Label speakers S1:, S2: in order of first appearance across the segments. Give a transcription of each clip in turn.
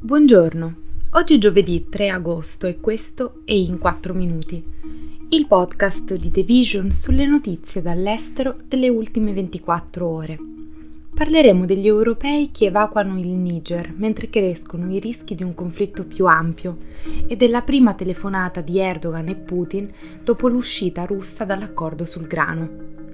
S1: Buongiorno, oggi è giovedì 3 agosto e questo è In 4 Minuti, il podcast di The Vision sulle notizie dall'estero delle ultime 24 ore. Parleremo degli europei che evacuano il Niger mentre crescono i rischi di un conflitto più ampio e della prima telefonata di Erdogan e Putin dopo l'uscita russa dall'accordo sul grano.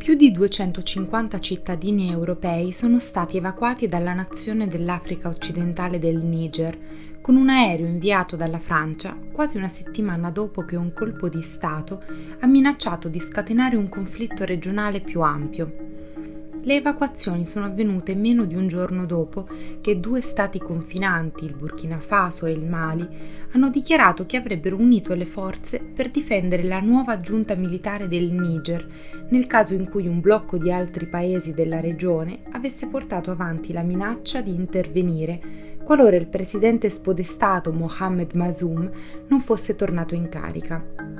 S1: Più di 250 cittadini europei sono stati evacuati dalla nazione dell'Africa occidentale del Niger con un aereo inviato dalla Francia quasi una settimana dopo che un colpo di Stato ha minacciato di scatenare un conflitto regionale più ampio. Le evacuazioni sono avvenute meno di un giorno dopo che due stati confinanti, il Burkina Faso e il Mali, hanno dichiarato che avrebbero unito le forze per difendere la nuova giunta militare del Niger nel caso in cui un blocco di altri paesi della regione avesse portato avanti la minaccia di intervenire qualora il presidente spodestato Mohamed Mazoum non fosse tornato in carica.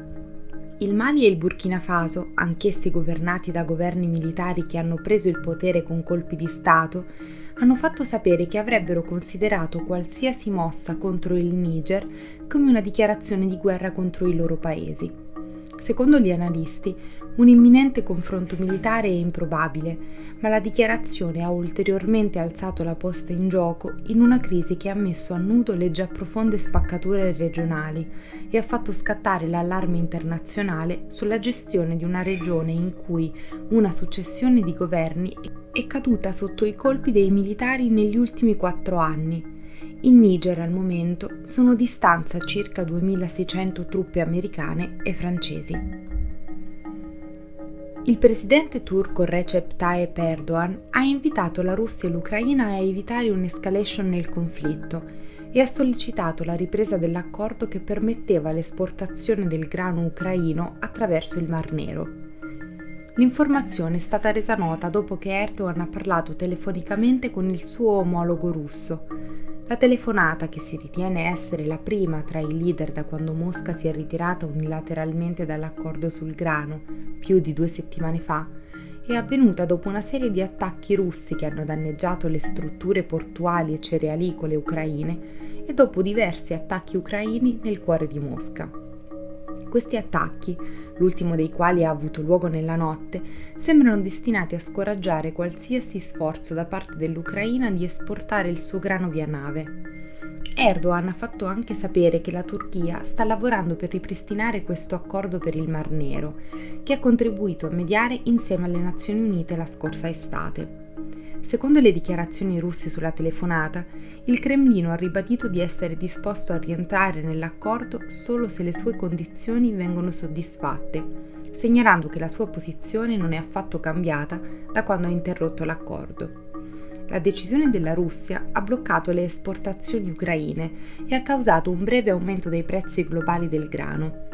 S1: Il Mali e il Burkina Faso, anch'essi governati da governi militari che hanno preso il potere con colpi di Stato, hanno fatto sapere che avrebbero considerato qualsiasi mossa contro il Niger come una dichiarazione di guerra contro i loro paesi. Secondo gli analisti, un imminente confronto militare è improbabile, ma la dichiarazione ha ulteriormente alzato la posta in gioco in una crisi che ha messo a nudo le già profonde spaccature regionali e ha fatto scattare l'allarme internazionale sulla gestione di una regione in cui una successione di governi è caduta sotto i colpi dei militari negli ultimi quattro anni. In Niger al momento sono di stanza circa 2600 truppe americane e francesi. Il presidente turco Recep Tayyip Erdogan ha invitato la Russia e l'Ucraina a evitare un'escalation nel conflitto e ha sollecitato la ripresa dell'accordo che permetteva l'esportazione del grano ucraino attraverso il Mar Nero. L'informazione è stata resa nota dopo che Erdogan ha parlato telefonicamente con il suo omologo russo, la telefonata, che si ritiene essere la prima tra i leader da quando Mosca si è ritirata unilateralmente dall'accordo sul grano più di due settimane fa, è avvenuta dopo una serie di attacchi russi che hanno danneggiato le strutture portuali e cerealicole ucraine e dopo diversi attacchi ucraini nel cuore di Mosca. Questi attacchi, l'ultimo dei quali ha avuto luogo nella notte, sembrano destinati a scoraggiare qualsiasi sforzo da parte dell'Ucraina di esportare il suo grano via nave. Erdogan ha fatto anche sapere che la Turchia sta lavorando per ripristinare questo accordo per il Mar Nero, che ha contribuito a mediare insieme alle Nazioni Unite la scorsa estate. Secondo le dichiarazioni russe sulla telefonata, il Cremlino ha ribadito di essere disposto a rientrare nell'accordo solo se le sue condizioni vengono soddisfatte, segnalando che la sua posizione non è affatto cambiata da quando ha interrotto l'accordo. La decisione della Russia ha bloccato le esportazioni ucraine e ha causato un breve aumento dei prezzi globali del grano.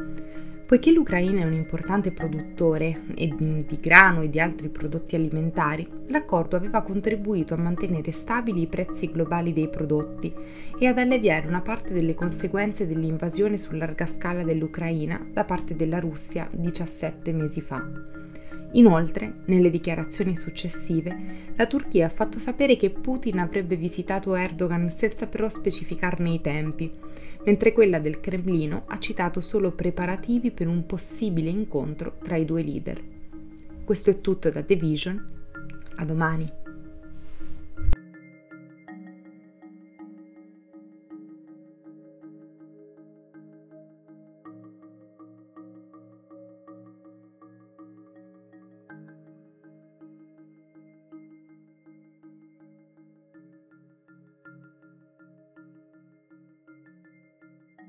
S1: Poiché l'Ucraina è un importante produttore di grano e di altri prodotti alimentari, l'accordo aveva contribuito a mantenere stabili i prezzi globali dei prodotti e ad alleviare una parte delle conseguenze dell'invasione su larga scala dell'Ucraina da parte della Russia 17 mesi fa. Inoltre, nelle dichiarazioni successive, la Turchia ha fatto sapere che Putin avrebbe visitato Erdogan senza però specificarne i tempi mentre quella del Cremlino ha citato solo preparativi per un possibile incontro tra i due leader. Questo è tutto da The Vision. A domani.